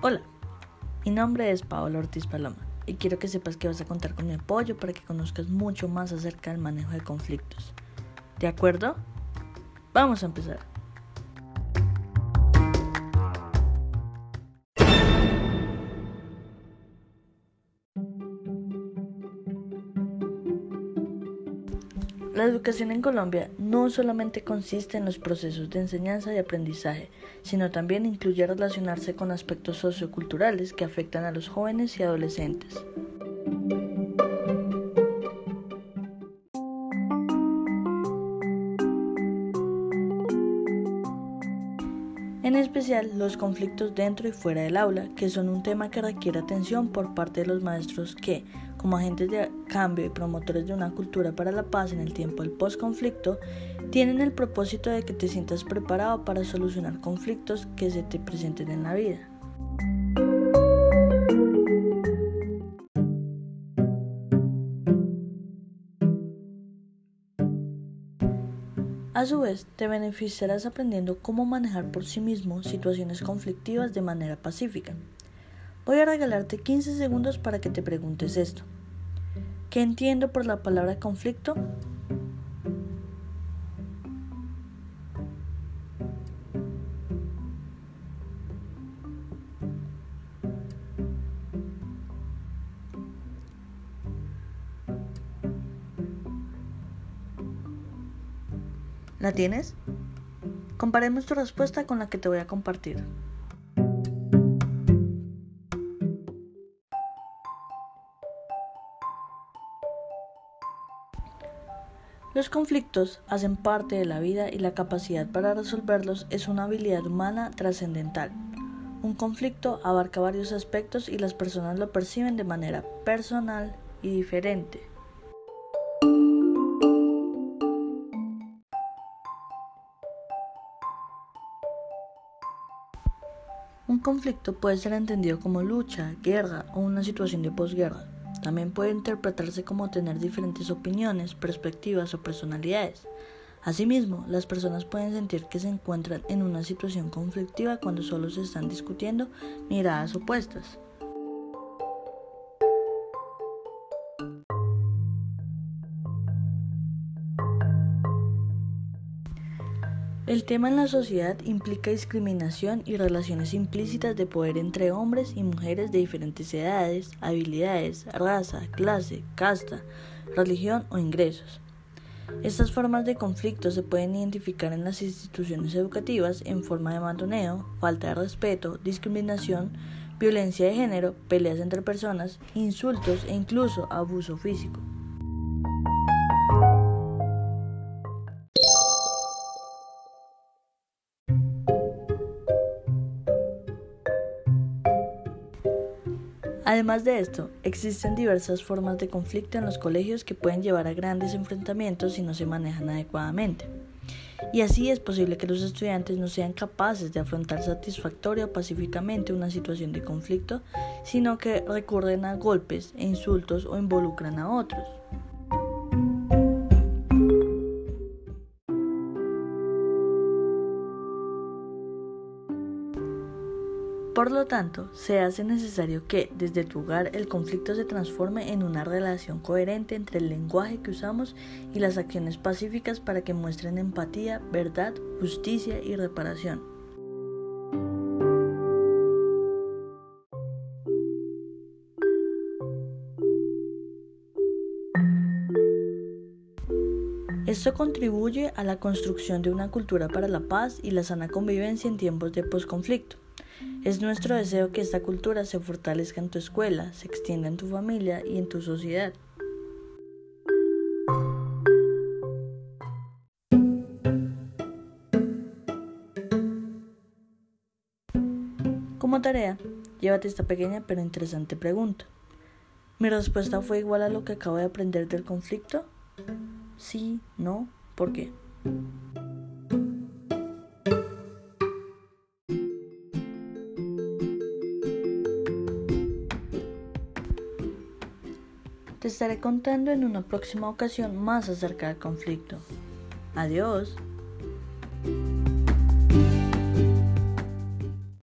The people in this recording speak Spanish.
Hola, mi nombre es Paola Ortiz Paloma y quiero que sepas que vas a contar con mi apoyo para que conozcas mucho más acerca del manejo de conflictos. ¿De acuerdo? Vamos a empezar. La educación en Colombia no solamente consiste en los procesos de enseñanza y aprendizaje, sino también incluye relacionarse con aspectos socioculturales que afectan a los jóvenes y adolescentes. Especial los conflictos dentro y fuera del aula, que son un tema que requiere atención por parte de los maestros que, como agentes de cambio y promotores de una cultura para la paz en el tiempo del post-conflicto, tienen el propósito de que te sientas preparado para solucionar conflictos que se te presenten en la vida. A su vez, te beneficiarás aprendiendo cómo manejar por sí mismo situaciones conflictivas de manera pacífica. Voy a regalarte 15 segundos para que te preguntes esto. ¿Qué entiendo por la palabra conflicto? ¿La tienes? Comparemos tu respuesta con la que te voy a compartir. Los conflictos hacen parte de la vida y la capacidad para resolverlos es una habilidad humana trascendental. Un conflicto abarca varios aspectos y las personas lo perciben de manera personal y diferente. Un conflicto puede ser entendido como lucha, guerra o una situación de posguerra. También puede interpretarse como tener diferentes opiniones, perspectivas o personalidades. Asimismo, las personas pueden sentir que se encuentran en una situación conflictiva cuando solo se están discutiendo miradas opuestas. El tema en la sociedad implica discriminación y relaciones implícitas de poder entre hombres y mujeres de diferentes edades, habilidades, raza, clase, casta, religión o ingresos. Estas formas de conflicto se pueden identificar en las instituciones educativas en forma de mandoneo, falta de respeto, discriminación, violencia de género, peleas entre personas, insultos e incluso abuso físico. Además de esto, existen diversas formas de conflicto en los colegios que pueden llevar a grandes enfrentamientos si no se manejan adecuadamente. Y así es posible que los estudiantes no sean capaces de afrontar satisfactoria o pacíficamente una situación de conflicto, sino que recurren a golpes e insultos o involucran a otros. Por lo tanto, se hace necesario que desde tu hogar el conflicto se transforme en una relación coherente entre el lenguaje que usamos y las acciones pacíficas para que muestren empatía, verdad, justicia y reparación. Esto contribuye a la construcción de una cultura para la paz y la sana convivencia en tiempos de posconflicto. Es nuestro deseo que esta cultura se fortalezca en tu escuela, se extienda en tu familia y en tu sociedad. Como tarea, llévate esta pequeña pero interesante pregunta. ¿Mi respuesta fue igual a lo que acabo de aprender del conflicto? Sí, no, ¿por qué? Te estaré contando en una próxima ocasión más acerca del conflicto. Adiós.